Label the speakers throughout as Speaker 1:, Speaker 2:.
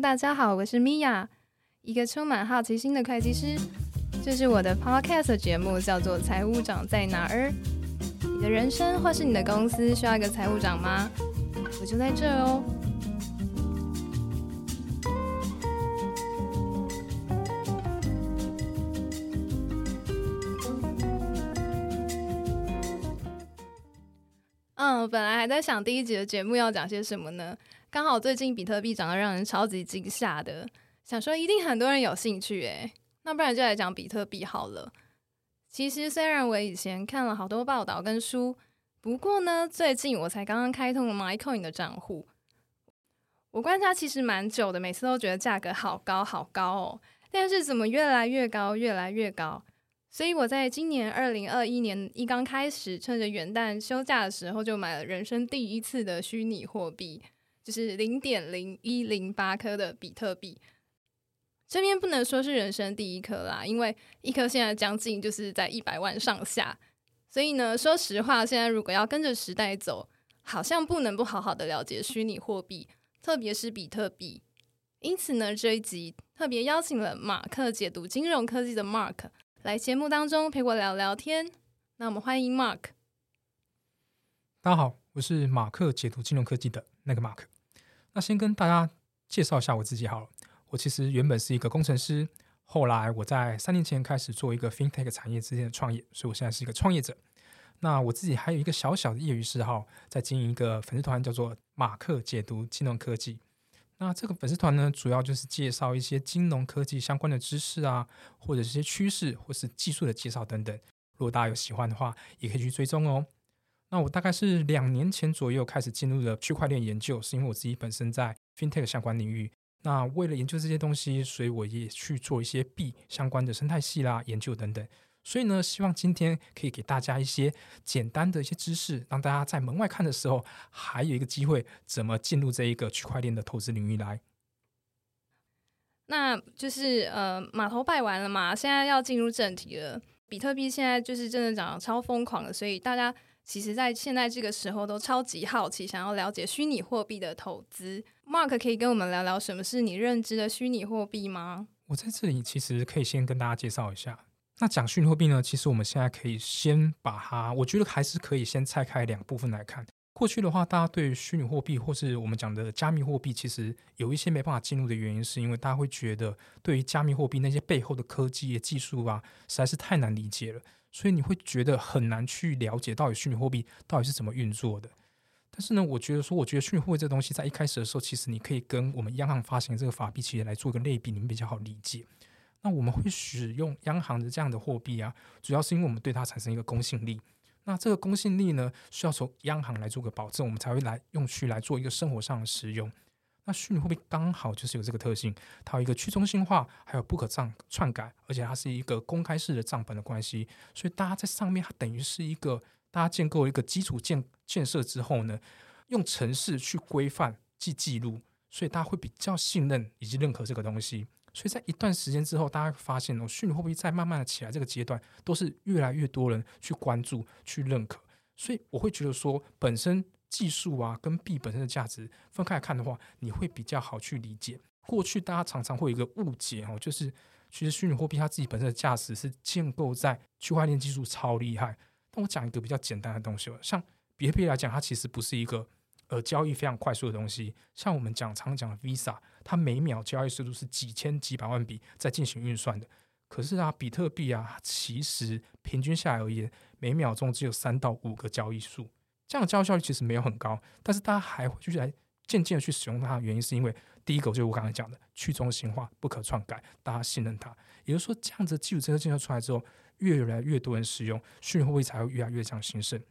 Speaker 1: 大家好，我是米娅，一个充满好奇心的会计师。这是我的 Podcast 节目，叫做《财务长在哪儿》。你的人生或是你的公司需要一个财务长吗？我就在这哦。嗯，本来还在想第一集的节目要讲些什么呢？刚好最近比特币涨得让人超级惊吓的，想说一定很多人有兴趣诶，那不然就来讲比特币好了。其实虽然我以前看了好多报道跟书，不过呢，最近我才刚刚开通了 MyCoin 的账户。我观察其实蛮久的，每次都觉得价格好高好高哦，但是怎么越来越高，越来越高？所以我在今年二零二一年一刚开始，趁着元旦休假的时候，就买了人生第一次的虚拟货币，就是零点零一零八颗的比特币。这边不能说是人生第一颗啦，因为一颗现在将近就是在一百万上下。所以呢，说实话，现在如果要跟着时代走，好像不能不好好的了解虚拟货币，特别是比特币。因此呢，这一集特别邀请了马克解读金融科技的 Mark。来节目当中陪我聊聊天，那我们欢迎 Mark。
Speaker 2: 大家好，我是马克解读金融科技的那个马克。那先跟大家介绍一下我自己好了。我其实原本是一个工程师，后来我在三年前开始做一个 FinTech 产业之间的创业，所以我现在是一个创业者。那我自己还有一个小小的业余嗜好，在经营一个粉丝团，叫做马克解读金融科技。那这个粉丝团呢，主要就是介绍一些金融科技相关的知识啊，或者是些趋势，或是技术的介绍等等。如果大家有喜欢的话，也可以去追踪哦。那我大概是两年前左右开始进入了区块链研究，是因为我自己本身在 FinTech 相关领域。那为了研究这些东西，所以我也去做一些币相关的生态系啦研究等等。所以呢，希望今天可以给大家一些简单的一些知识，让大家在门外看的时候，还有一个机会怎么进入这一个区块链的投资领域来。
Speaker 1: 那就是呃，码头拜完了嘛，现在要进入正题了。比特币现在就是真的涨得超疯狂的，所以大家其实在现在这个时候都超级好奇，想要了解虚拟货币的投资。Mark 可以跟我们聊聊什么是你认知的虚拟货币吗？
Speaker 2: 我在这里其实可以先跟大家介绍一下。那讲虚拟货币呢？其实我们现在可以先把它，我觉得还是可以先拆开两部分来看。过去的话，大家对虚拟货币或是我们讲的加密货币，其实有一些没办法进入的原因，是因为大家会觉得对于加密货币那些背后的科技技术啊，实在是太难理解了，所以你会觉得很难去了解到底虚拟货币到底是怎么运作的。但是呢，我觉得说，我觉得虚拟货币这东西在一开始的时候，其实你可以跟我们央行发行这个法币企业来做一个类比，你们比较好理解。那我们会使用央行的这样的货币啊，主要是因为我们对它产生一个公信力。那这个公信力呢，需要从央行来做个保证，我们才会来用去来做一个生活上的使用。那虚拟货币刚好就是有这个特性，它有一个去中心化，还有不可账篡改，而且它是一个公开式的账本的关系，所以大家在上面，它等于是一个大家建构一个基础建建设之后呢，用程式去规范记记录，所以大家会比较信任以及认可这个东西。所以在一段时间之后，大家发现哦，虚拟货币在慢慢的起来这个阶段，都是越来越多人去关注、去认可。所以我会觉得说，本身技术啊跟币本身的价值分开来看的话，你会比较好去理解。过去大家常常会有一个误解哦，就是其实虚拟货币它自己本身的价值是建构在区块链技术超厉害。但我讲一个比较简单的东西哦，像比特币来讲，它其实不是一个。呃，交易非常快速的东西，像我们讲常讲的 Visa，它每秒交易速度是几千几百万笔在进行运算的。可是啊，比特币啊，其实平均下来而言，每秒钟只有三到五个交易数，这样的交易效率其实没有很高。但是大家还会继续来渐渐的去使用它原因，是因为第一个就是我刚才讲的去中心化、不可篡改，大家信任它。也就是说，这样子基础设施建设出来之后，越来越多人使用，虚拟货币才会越来越这样兴盛。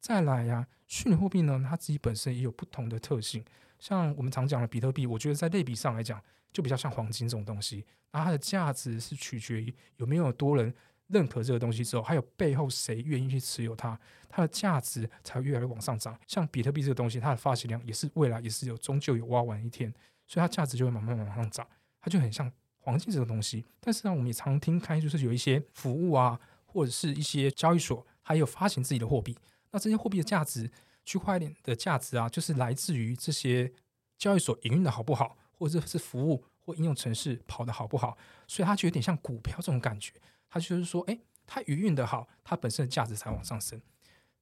Speaker 2: 再来呀，虚拟货币呢，它自己本身也有不同的特性。像我们常讲的比特币，我觉得在类比上来讲，就比较像黄金这种东西。那它的价值是取决于有没有多人认可这个东西之后，还有背后谁愿意去持有它，它的价值才会越来越往上涨。像比特币这个东西，它的发行量也是未来也是有终究有挖完一天，所以它价值就会慢慢往上涨。它就很像黄金这个东西。但是呢，我们也常听开，就是有一些服务啊，或者是一些交易所，还有发行自己的货币。那这些货币的价值，区块链的价值啊，就是来自于这些交易所营运的好不好，或者是服务或应用程式跑得好不好，所以它就有点像股票这种感觉。它就是说，哎，它营运的好，它本身的价值才往上升。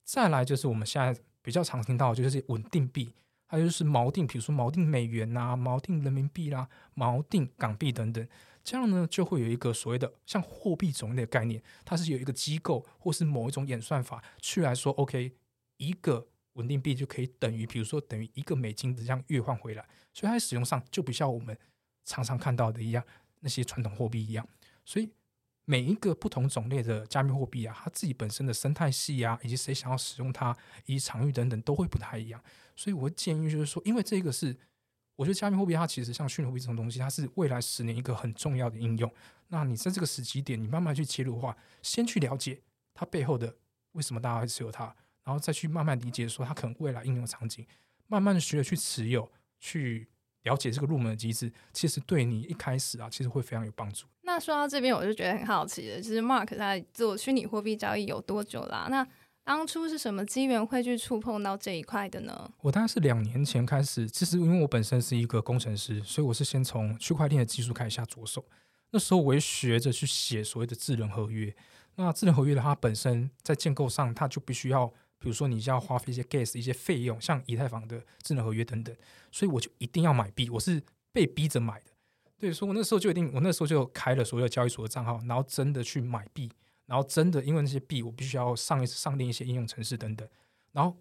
Speaker 2: 再来就是我们现在比较常听到，就是稳定币，还有就是锚定，比如说锚定美元呐、锚定人民币啦、锚定港币等等，这样呢就会有一个所谓的像货币种类的概念，它是有一个机构或是某一种演算法去来说，OK，一个稳定币就可以等于，比如说等于一个美金的这样兑换回来，所以它使用上就不像我们常常看到的一样，那些传统货币一样，所以。每一个不同种类的加密货币啊，它自己本身的生态系啊，以及谁想要使用它，以及场域等等，都会不太一样。所以我建议就是说，因为这个是，我觉得加密货币它其实像虚拟货币这种东西，它是未来十年一个很重要的应用。那你在这个时机点，你慢慢去切入的话，先去了解它背后的为什么大家会持有它，然后再去慢慢理解说它可能未来应用场景，慢慢的学着去持有，去了解这个入门的机制，其实对你一开始啊，其实会非常有帮助。
Speaker 1: 那说到这边，我就觉得很好奇的，就是 Mark 在做虚拟货币交易有多久啦？那当初是什么机缘会去触碰到这一块的呢？
Speaker 2: 我大概是两年前开始，其实因为我本身是一个工程师，所以我是先从区块链的技术开始下着手。那时候我也学着去写所谓的智能合约。那智能合约的话，本身在建构上，它就必须要，比如说你就要花费一些 gas 一些费用，像以太坊的智能合约等等，所以我就一定要买币，我是被逼着买的。对，所以我那时候就一定，我那时候就开了所有交易所的账号，然后真的去买币，然后真的因为那些币，我必须要上一上链一些应用程式等等。然后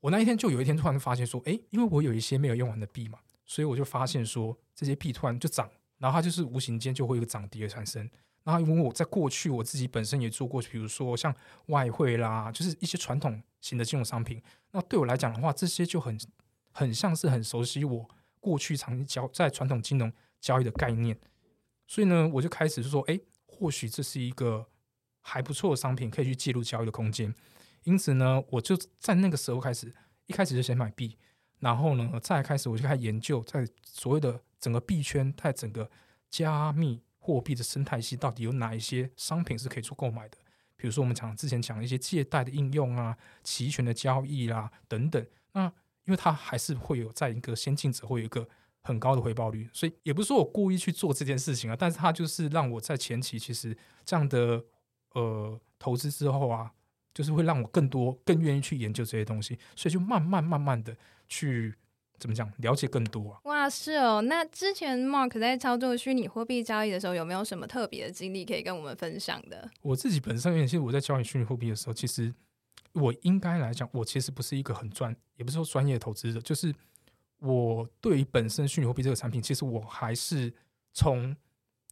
Speaker 2: 我那一天就有一天突然发现说，哎，因为我有一些没有用完的币嘛，所以我就发现说这些币突然就涨，然后它就是无形间就会有涨跌的产生。然后因为我在过去我自己本身也做过，比如说像外汇啦，就是一些传统新的金融商品，那对我来讲的话，这些就很很像是很熟悉我过去长期交在传统金融。交易的概念，所以呢，我就开始就说，哎，或许这是一个还不错的商品，可以去介入交易的空间。因此呢，我就在那个时候开始，一开始就先买币，然后呢，再开始我就开始研究，在所谓的整个币圈，在整个加密货币的生态系，到底有哪一些商品是可以做购买的？比如说我们讲之前讲的一些借贷的应用啊，期权的交易啦等等。那因为它还是会有在一个先进者会有一个。很高的回报率，所以也不是说我故意去做这件事情啊，但是它就是让我在前期其实这样的呃投资之后啊，就是会让我更多更愿意去研究这些东西，所以就慢慢慢慢的去怎么讲了解更多啊。
Speaker 1: 哇，是哦，那之前 Mark 在操作虚拟货币交易的时候，有没有什么特别的经历可以跟我们分享的？
Speaker 2: 我自己本身，其实我在交易虚拟货币的时候，其实我应该来讲，我其实不是一个很专，也不是说专业投资者，就是。我对于本身虚拟货币这个产品，其实我还是从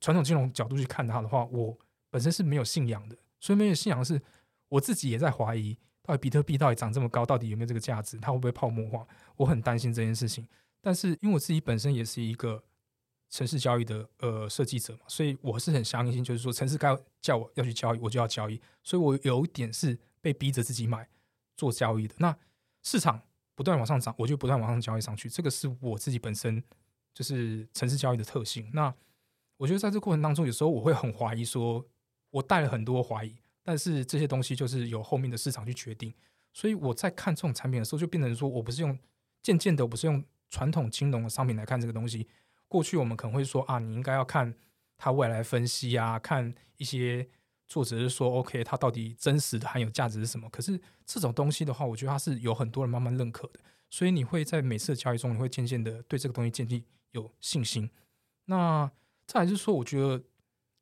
Speaker 2: 传统金融角度去看它的话，我本身是没有信仰的。所以没有信仰是，我自己也在怀疑，到底比特币到底涨这么高，到底有没有这个价值？它会不会泡沫化？我很担心这件事情。但是因为我自己本身也是一个城市交易的呃设计者嘛，所以我是很相信，就是说城市该叫我要去交易，我就要交易。所以我有一点是被逼着自己买做交易的。那市场。不断往上涨，我就不断往上交易上去。这个是我自己本身就是城市交易的特性。那我觉得在这过程当中，有时候我会很怀疑，说我带了很多怀疑，但是这些东西就是由后面的市场去决定。所以我在看这种产品的时候，就变成说我不是用渐渐的，我不是用传统金融的商品来看这个东西。过去我们可能会说啊，你应该要看它未来分析啊，看一些。作者是说，OK，它到底真实的含有价值是什么？可是这种东西的话，我觉得它是有很多人慢慢认可的，所以你会在每次的交易中，你会渐渐的对这个东西建立有信心。那再来就是说，我觉得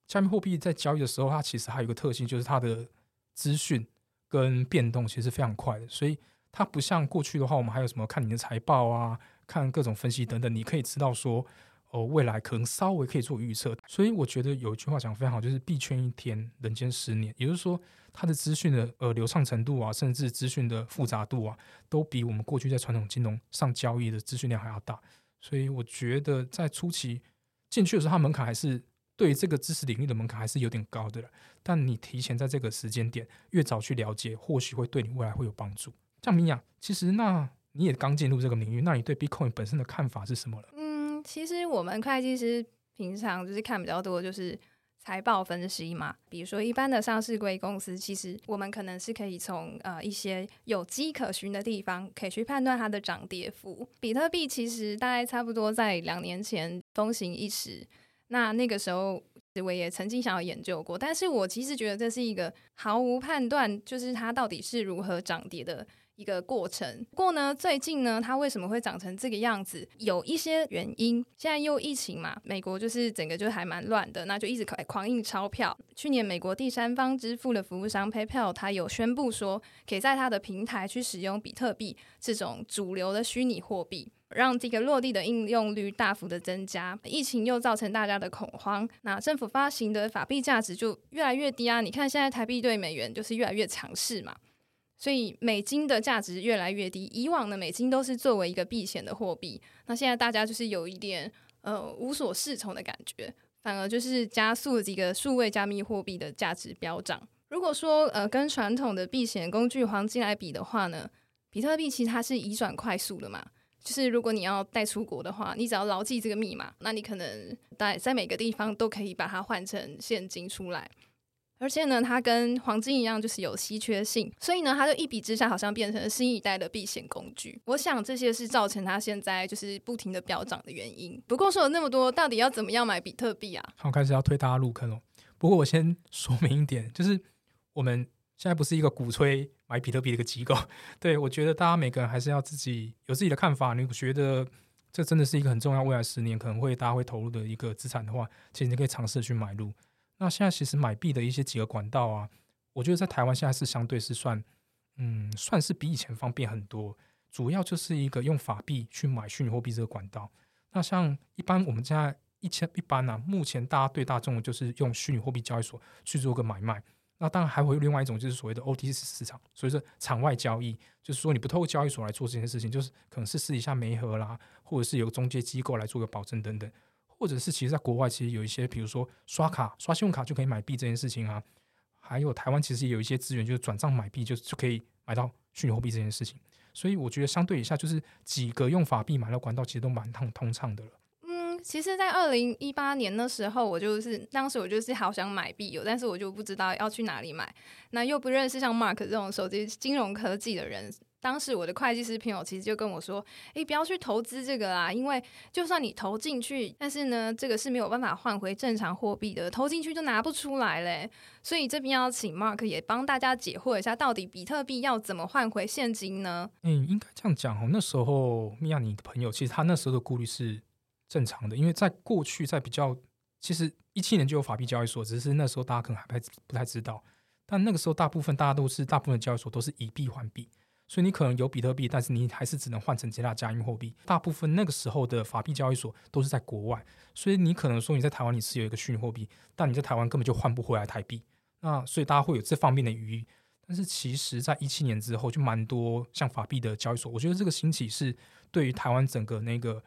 Speaker 2: 加密货币在交易的时候，它其实还有一个特性，就是它的资讯跟变动其实非常快的，所以它不像过去的话，我们还有什么看你的财报啊，看各种分析等等，你可以知道说。哦，未来可能稍微可以做预测，所以我觉得有一句话讲非常好，就是币圈一天，人间十年。也就是说，它的资讯的呃流畅程度啊，甚至资讯的复杂度啊，都比我们过去在传统金融上交易的资讯量还要大。所以我觉得在初期进去的时候，它门槛还是对这个知识领域的门槛还是有点高的。但你提前在这个时间点越早去了解，或许会对你未来会有帮助。像米娅，其实那你也刚进入这个领域，那你对 Bitcoin 本身的看法是什么了？
Speaker 1: 其实我们会计师平常就是看比较多，就是财报分析嘛，比如说一般的上市贵公司，其实我们可能是可以从呃一些有机可循的地方，可以去判断它的涨跌幅。比特币其实大概差不多在两年前风行一时，那那个时候我也曾经想要研究过，但是我其实觉得这是一个毫无判断，就是它到底是如何涨跌的。一个过程。不过呢，最近呢，它为什么会长成这个样子？有一些原因。现在又疫情嘛，美国就是整个就还蛮乱的，那就一直狂狂印钞票。去年美国第三方支付的服务商 PayPal，它有宣布说，可以在它的平台去使用比特币这种主流的虚拟货币，让这个落地的应用率大幅的增加。疫情又造成大家的恐慌，那政府发行的法币价值就越来越低啊！你看现在台币对美元就是越来越强势嘛。所以美金的价值越来越低。以往的美金都是作为一个避险的货币，那现在大家就是有一点呃无所适从的感觉，反而就是加速这个数位加密货币的价值飙涨。如果说呃跟传统的避险工具黄金来比的话呢，比特币其实它是移转快速的嘛，就是如果你要带出国的话，你只要牢记这个密码，那你可能在在每个地方都可以把它换成现金出来。而且呢，它跟黄金一样，就是有稀缺性，所以呢，它就一比之下，好像变成了新一代的避险工具。我想这些是造成它现在就是不停的飙涨的原因。不过说了那么多，到底要怎么样买比特币啊？
Speaker 2: 好，开始要推大家入坑了。不过我先说明一点，就是我们现在不是一个鼓吹买比特币的一个机构。对我觉得大家每个人还是要自己有自己的看法。你觉得这真的是一个很重要，未来十年可能会大家会投入的一个资产的话，其实你可以尝试去买入。那现在其实买币的一些几个管道啊，我觉得在台湾现在是相对是算，嗯，算是比以前方便很多。主要就是一个用法币去买虚拟货币这个管道。那像一般我们现在一千一般呢，目前大家对大众的就是用虚拟货币交易所去做个买卖。那当然还会有另外一种就是所谓的 OTC 市场，所以说场外交易，就是说你不透过交易所来做这件事情，就是可能是私底下媒合啦，或者是有中介机构来做个保证等等。或者是其实，在国外其实有一些，比如说刷卡、刷信用卡就可以买币这件事情啊，还有台湾其实也有一些资源，就是转账买币，就就可以买到虚拟货币这件事情。所以我觉得相对一下，就是几个用法币买到管道，其实都蛮通通畅的了。
Speaker 1: 其实，在二零一八年的时候，我就是当时我就是好想买币有，但是我就不知道要去哪里买，那又不认识像 Mark 这种手机金融科技的人。当时我的会计师朋友其实就跟我说：“诶，不要去投资这个啦，因为就算你投进去，但是呢，这个是没有办法换回正常货币的，投进去就拿不出来嘞。所以这边要请 Mark 也帮大家解惑一下，到底比特币要怎么换回现金呢？”
Speaker 2: 嗯，应该这样讲哦。那时候米娅你的朋友其实他那时候的顾虑是正常的，因为在过去在比较，其实一七年就有法币交易所，只是那时候大家可能还不太不太知道。但那个时候大部分大家都是大部分的交易所都是以币换币。所以你可能有比特币，但是你还是只能换成其他加密货币。大部分那个时候的法币交易所都是在国外，所以你可能说你在台湾你持有一个虚拟货币，但你在台湾根本就换不回来台币。那所以大家会有这方面的疑虑。但是其实，在一七年之后，就蛮多像法币的交易所。我觉得这个兴起是对于台湾整个那个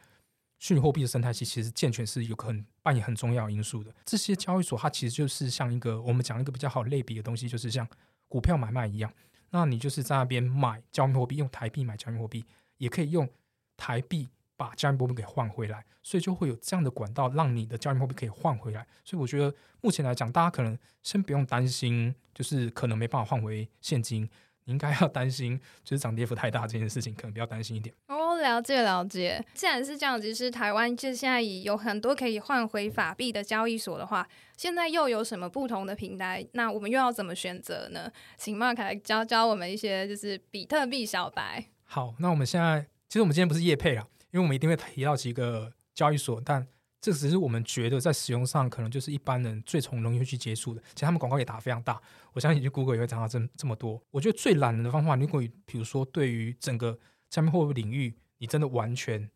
Speaker 2: 虚拟货币的生态系其实健全是有很扮演很重要因素的。这些交易所它其实就是像一个我们讲一个比较好类比的东西，就是像股票买卖一样。那你就是在那边买加密货币，用台币买加密货币，也可以用台币把加密货币给换回来，所以就会有这样的管道，让你的加密货币可以换回来。所以我觉得目前来讲，大家可能先不用担心，就是可能没办法换回现金。你应该要担心，就是涨跌幅太大这件事情，可能比较担心一点。
Speaker 1: 哦，了解了解。既然是这样，其实台湾就现在已有很多可以换回法币的交易所的话，现在又有什么不同的平台？那我们又要怎么选择呢？请 Mark 来教教我们一些，就是比特币小白。
Speaker 2: 好，那我们现在其实我们今天不是夜配了，因为我们一定会提到几个交易所，但。这只是我们觉得在使用上可能就是一般人最从容易去接触的，其实他们广告也打得非常大。我相信去 Google 也会讲到这这么多。我觉得最懒人的方法，如果你比如说对于整个加密货币领域，你真的完全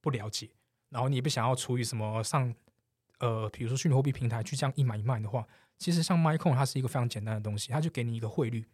Speaker 2: 不了解，然后你也不想要处于什么上呃，比如说虚拟货币平台去这样一买一卖的话，其实像 MyCoin 它是一个非常简单的东西，它就给你一个汇率，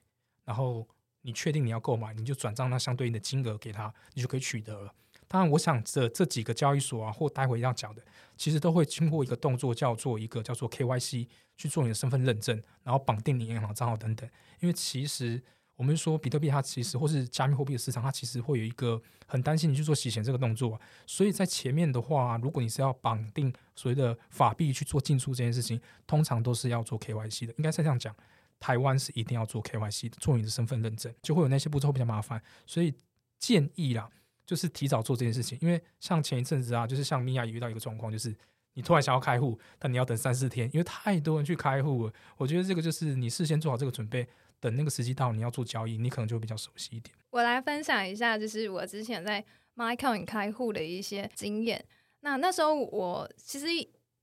Speaker 2: 然后你确定你要购买，你就转账那相对应的金额给他，你就可以取得了。当然，我想这这几个交易所啊，或待会要讲的，其实都会经过一个动作，叫做一个叫做 KYC 去做你的身份认证，然后绑定你银行账号等等。因为其实我们说比特币它其实或是加密货币的市场，它其实会有一个很担心你去做洗钱这个动作，所以在前面的话，如果你是要绑定所谓的法币去做进出这件事情，通常都是要做 KYC 的，应该是这样讲。台湾是一定要做 KYC 的，做你的身份认证，就会有那些步骤比较麻烦，所以建议啦，就是提早做这件事情。因为像前一阵子啊，就是像米娅也遇到一个状况，就是你突然想要开户，但你要等三四天，因为太多人去开户了。我觉得这个就是你事先做好这个准备。等那个时机到，你要做交易，你可能就比较熟悉一点。
Speaker 1: 我来分享一下，就是我之前在 MyCoin 开户的一些经验。那那时候我其实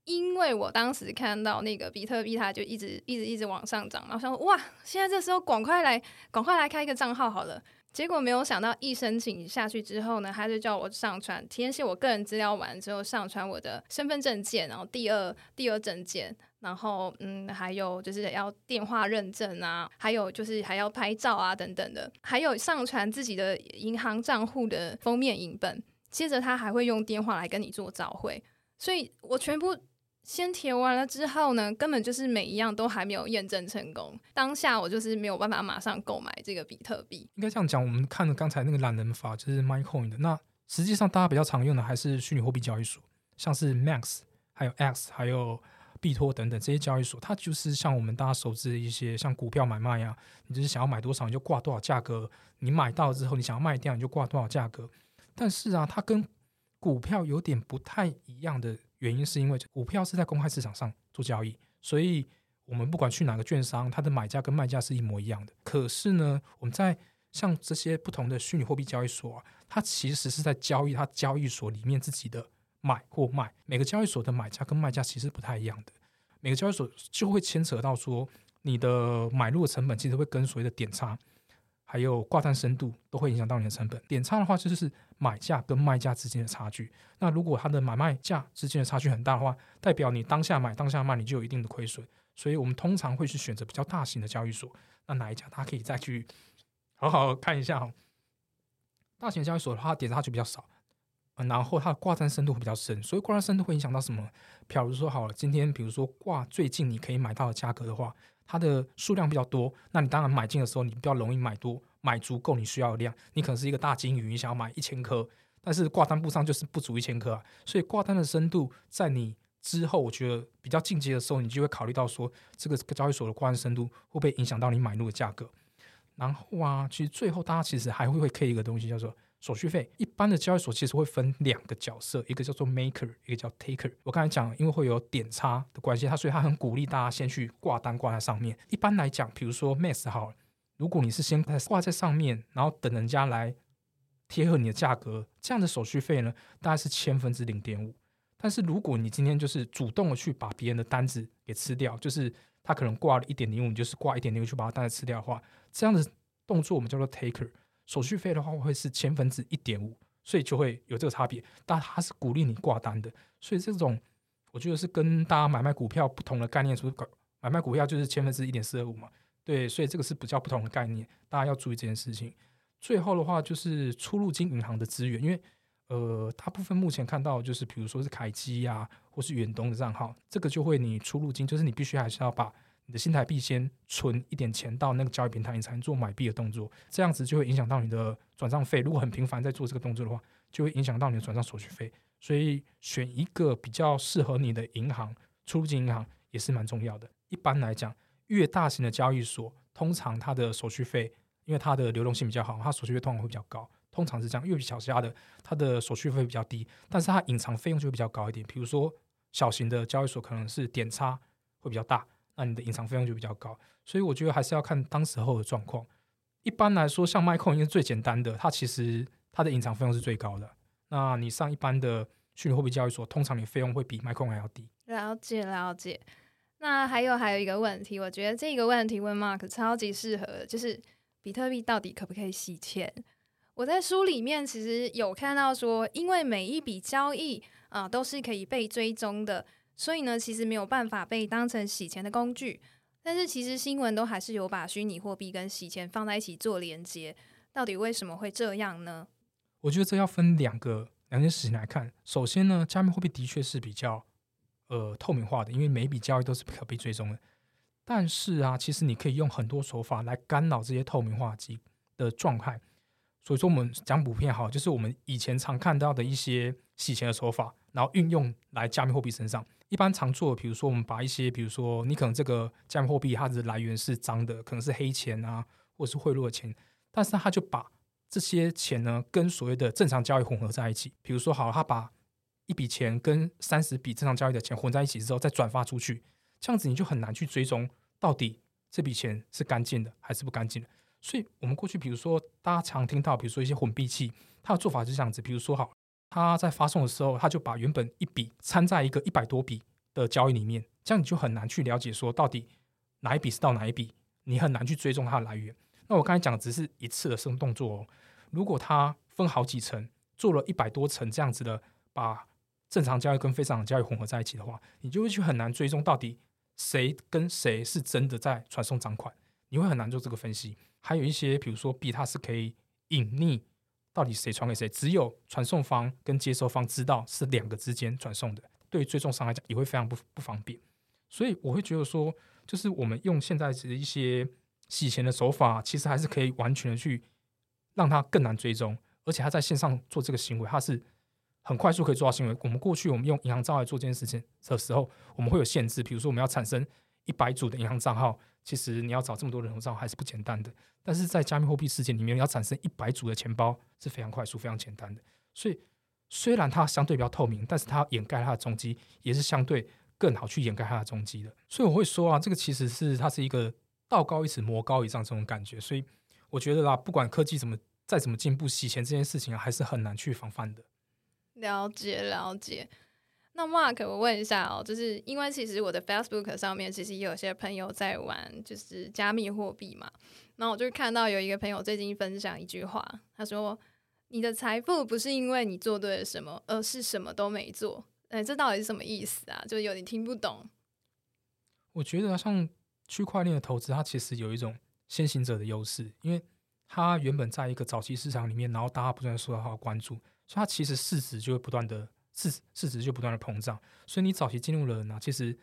Speaker 1: 因为我当时看到那个比特币，它就一直一直一直往上涨然后想哇，现在这时候赶快来，赶快来开一个账号好了。结果没有想到，一申请下去之后呢，他就叫我上传，填写我个人资料完之后，上传我的身份证件，然后第二第二证件。然后，嗯，还有就是要电话认证啊，还有就是还要拍照啊，等等的，还有上传自己的银行账户的封面影本。接着他还会用电话来跟你做召回，所以我全部先填完了之后呢，根本就是每一样都还没有验证成功。当下我就是没有办法马上购买这个比特币。
Speaker 2: 应该这样讲，我们看了刚才那个懒人法，就是 MyCoin 的。那实际上大家比较常用的还是虚拟货币交易所，像是 Max，还有 X，还有。币托等等这些交易所，它就是像我们大家熟知的一些像股票买卖呀，你就是想要买多少你就挂多少价格，你买到之后你想要卖掉你就挂多少价格。但是啊，它跟股票有点不太一样的原因，是因为股票是在公开市场上做交易，所以我们不管去哪个券商，它的买价跟卖价是一模一样的。可是呢，我们在像这些不同的虚拟货币交易所啊，它其实是在交易它交易所里面自己的。买或卖，每个交易所的买家跟卖家其实不太一样的。每个交易所就会牵扯到说，你的买入的成本其实会跟所谓的点差，还有挂单深度都会影响到你的成本。点差的话，就是买价跟卖价之间的差距。那如果它的买卖价之间的差距很大的话，代表你当下买当下卖，你就有一定的亏损。所以我们通常会去选择比较大型的交易所。那哪一家，大家可以再去好好看一下哈。大型交易所的话，点差就比较少。然后它的挂单深度会比较深，所以挂单深度会影响到什么？比如说好了，今天比如说挂最近你可以买到的价格的话，它的数量比较多，那你当然买进的时候你比较容易买多，买足够你需要的量。你可能是一个大金鱼，你想要买一千颗，但是挂单簿上就是不足一千颗啊。所以挂单的深度在你之后，我觉得比较进阶的时候，你就会考虑到说，这个交易所的挂单深度会不会影响到你买入的价格？然后啊，其实最后大家其实还会会 K 一个东西叫做。手续费一般的交易所其实会分两个角色，一个叫做 maker，一个叫 taker。我刚才讲，因为会有点差的关系，他所以他很鼓励大家先去挂单挂在上面。一般来讲，比如说 mass 好，如果你是先挂在上面，然后等人家来贴合你的价格，这样的手续费呢，大概是千分之零点五。但是如果你今天就是主动的去把别人的单子给吃掉，就是他可能挂了一点零五，你就是挂一点零五去把他单子吃掉的话，这样的动作我们叫做 taker。手续费的话会是千分之一点五，所以就会有这个差别。但它是鼓励你挂单的，所以这种我觉得是跟大家买卖股票不同的概念。说买卖股票就是千分之一点四二五嘛，对，所以这个是比较不同的概念，大家要注意这件事情。最后的话就是出入金银行的资源，因为呃，大部分目前看到就是比如说是凯基呀，或是远东的账号，这个就会你出入金，就是你必须还是要把。你的新台币先存一点钱到那个交易平台，你才能做买币的动作。这样子就会影响到你的转账费。如果很频繁在做这个动作的话，就会影响到你的转账手续费。所以选一个比较适合你的银行，出入金银行也是蛮重要的。一般来讲，越大型的交易所，通常它的手续费，因为它的流动性比较好，它手续费通常会比较高。通常是这样，越小家的，它的手续费比较低，但是它隐藏费用就会比较高一点。比如说小型的交易所，可能是点差会比较大。那你的隐藏费用就比较高，所以我觉得还是要看当时候的状况。一般来说，像 MyCoin 应该是最简单的，它其实它的隐藏费用是最高的。那你上一般的虚拟货币交易所，通常你费用会比 MyCoin 还要低。
Speaker 1: 了解了解。那还有还有一个问题，我觉得这个问题问 Mark 超级适合，就是比特币到底可不可以洗钱？我在书里面其实有看到说，因为每一笔交易啊都是可以被追踪的。所以呢，其实没有办法被当成洗钱的工具。但是其实新闻都还是有把虚拟货币跟洗钱放在一起做连接。到底为什么会这样呢？
Speaker 2: 我觉得这要分两个两件事情来看。首先呢，加密货币的确是比较呃透明化的，因为每笔交易都是可被追踪的。但是啊，其实你可以用很多手法来干扰这些透明化机的状态。所以说，我们讲普遍好，就是我们以前常看到的一些洗钱的手法，然后运用来加密货币身上。一般常做，比如说我们把一些，比如说你可能这个加密货币它的来源是脏的，可能是黑钱啊，或者是贿赂的钱，但是他就把这些钱呢跟所谓的正常交易混合在一起。比如说，好，他把一笔钱跟三十笔正常交易的钱混在一起之后，再转发出去，这样子你就很难去追踪到底这笔钱是干净的还是不干净的。所以，我们过去比如说大家常听到，比如说一些混币器，它的做法是这样子。比如说，好，他在发送的时候，他就把原本一笔掺在一个一百多笔的交易里面，这样你就很难去了解说到底哪一笔是到哪一笔，你很难去追踪它的来源。那我刚才讲的只是一次的生动作哦，如果它分好几层，做了一百多层这样子的把。正常交易跟非正常交易混合在一起的话，你就会去很难追踪到底谁跟谁是真的在传送赃款，你会很难做这个分析。还有一些，比如说币，它是可以隐匿到底谁传给谁，只有传送方跟接收方知道是两个之间传送的，对于追踪上来讲也会非常不不方便。所以我会觉得说，就是我们用现在的一些洗钱的手法，其实还是可以完全的去让它更难追踪，而且他在线上做这个行为，它是。很快速可以做到行为。我们过去我们用银行账号来做这件事情的时候，我们会有限制，比如说我们要产生一百组的银行账号，其实你要找这么多人头账号还是不简单的。但是在加密货币世界里面，要产生一百组的钱包是非常快速、非常简单的。所以虽然它相对比较透明，但是它掩盖它的踪迹也是相对更好去掩盖它的踪迹的。所以我会说啊，这个其实是它是一个道高一尺魔高一丈这种感觉。所以我觉得啦，不管科技怎么再怎么进步，洗钱这件事情，还是很难去防范的。
Speaker 1: 了解了解，那 Mark，我问一下哦，就是因为其实我的 Facebook 上面其实也有些朋友在玩，就是加密货币嘛。然后我就看到有一个朋友最近分享一句话，他说：“你的财富不是因为你做对了什么，而是什么都没做。”哎，这到底是什么意思啊？就有点听不懂。
Speaker 2: 我觉得像区块链的投资，它其实有一种先行者的优势，因为它原本在一个早期市场里面，然后大家不断受到它的关注。所以它其实市值就会不断的市市值就不断的膨胀，所以你早期进入了呢，其实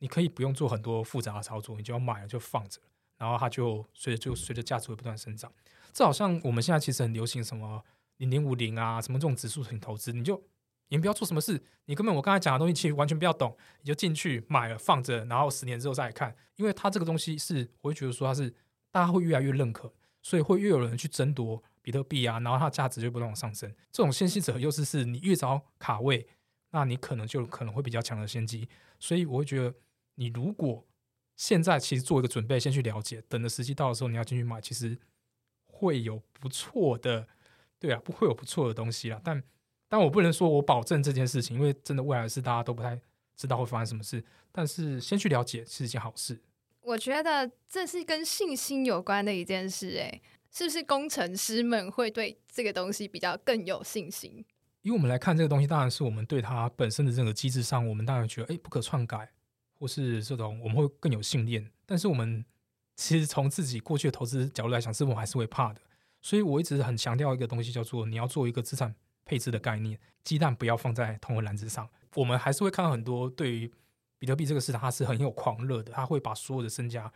Speaker 2: 你可以不用做很多复杂的操作，你就要买了就放着，然后它就随着就随着价值会不断生长。这好像我们现在其实很流行什么零零五零啊，什么这种指数型投资，你就你不要做什么事，你根本我刚才讲的东西其实完全不要懂，你就进去买了放着，然后十年之后再来看，因为它这个东西是我会觉得说它是大家会越来越认可，所以会越有人去争夺。比特币啊，然后它的价值就不断往上升。这种先行者优势是你越早卡位，那你可能就可能会比较强的先机。所以我会觉得，你如果现在其实做一个准备，先去了解，等着时机到的时候你要进去买，其实会有不错的，对啊，不会有不错的东西啦。但但我不能说我保证这件事情，因为真的未来是大家都不太知道会发生什么事。但是先去了解是一件好事。
Speaker 1: 我觉得这是跟信心有关的一件事，诶。是不是工程师们会对这个东西比较更有信心？
Speaker 2: 以我们来看这个东西，当然是我们对它本身的这个机制上，我们当然觉得哎不可篡改，或是这种我们会更有信念。但是我们其实从自己过去的投资角度来讲，是我还是会怕的。所以我一直很强调一个东西，叫做你要做一个资产配置的概念，鸡蛋不要放在同一个篮子上。我们还是会看到很多对于比特币这个市场，它是很有狂热的，他会把所有的身家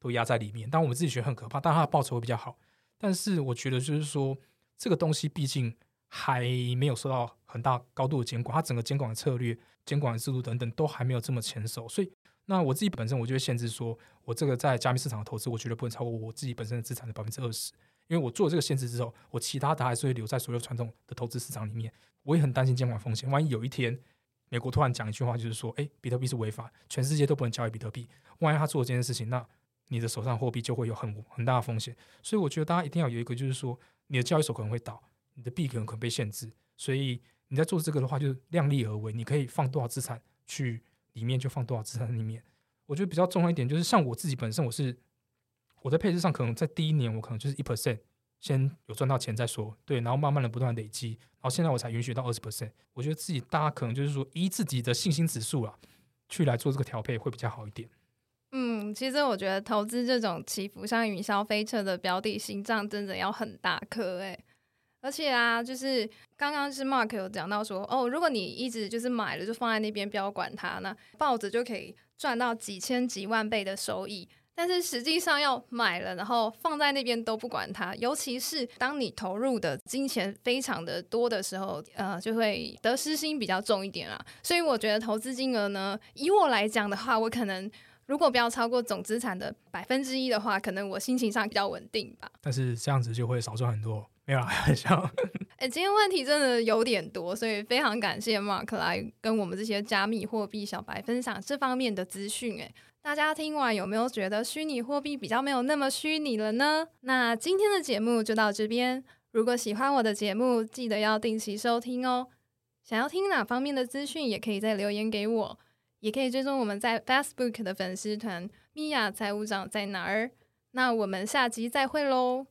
Speaker 2: 都压在里面。但我们自己觉得很可怕，但它的报酬会比较好。但是我觉得，就是说，这个东西毕竟还没有受到很大高度的监管，它整个监管的策略、监管的制度等等都还没有这么成熟。所以，那我自己本身我就会限制说，我这个在加密市场的投资，我绝对不能超过我自己本身的资产的百分之二十。因为我做了这个限制之后，我其他的还是会留在所有传统的投资市场里面。我也很担心监管风险，万一有一天美国突然讲一句话，就是说，哎，比特币是违法，全世界都不能交易比特币。万一他做这件事情，那你的手上货币就会有很很大的风险，所以我觉得大家一定要有一个，就是说你的交易所可能会倒，你的币可能可能被限制，所以你在做这个的话，就是量力而为，你可以放多少资产去里面就放多少资产里面。我觉得比较重要一点就是，像我自己本身，我是我在配置上可能在第一年我可能就是一 percent 先有赚到钱再说，对，然后慢慢的不断累积，然后现在我才允许到二十 percent。我觉得自己大家可能就是说依自己的信心指数啊，去来做这个调配会比较好一点。
Speaker 1: 嗯，其实我觉得投资这种起伏像云霄飞车的标的，心脏真的要很大颗诶。而而且啊，就是刚刚是 Mark 有讲到说，哦，如果你一直就是买了就放在那边不要管它，那抱着就可以赚到几千几万倍的收益。但是实际上要买了，然后放在那边都不管它，尤其是当你投入的金钱非常的多的时候，呃，就会得失心比较重一点啊。所以我觉得投资金额呢，以我来讲的话，我可能如果不要超过总资产的百分之一的话，可能我心情上比较稳定吧。
Speaker 2: 但是这样子就会少赚很多，没有，开玩笑。
Speaker 1: 哎，今天问题真的有点多，所以非常感谢 Mark 来跟我们这些加密货币小白分享这方面的资讯。哎。大家听完有没有觉得虚拟货币比较没有那么虚拟了呢？那今天的节目就到这边。如果喜欢我的节目，记得要定期收听哦。想要听哪方面的资讯，也可以再留言给我，也可以追踪我们在 Facebook 的粉丝团“米娅财务长在哪儿”。那我们下集再会喽。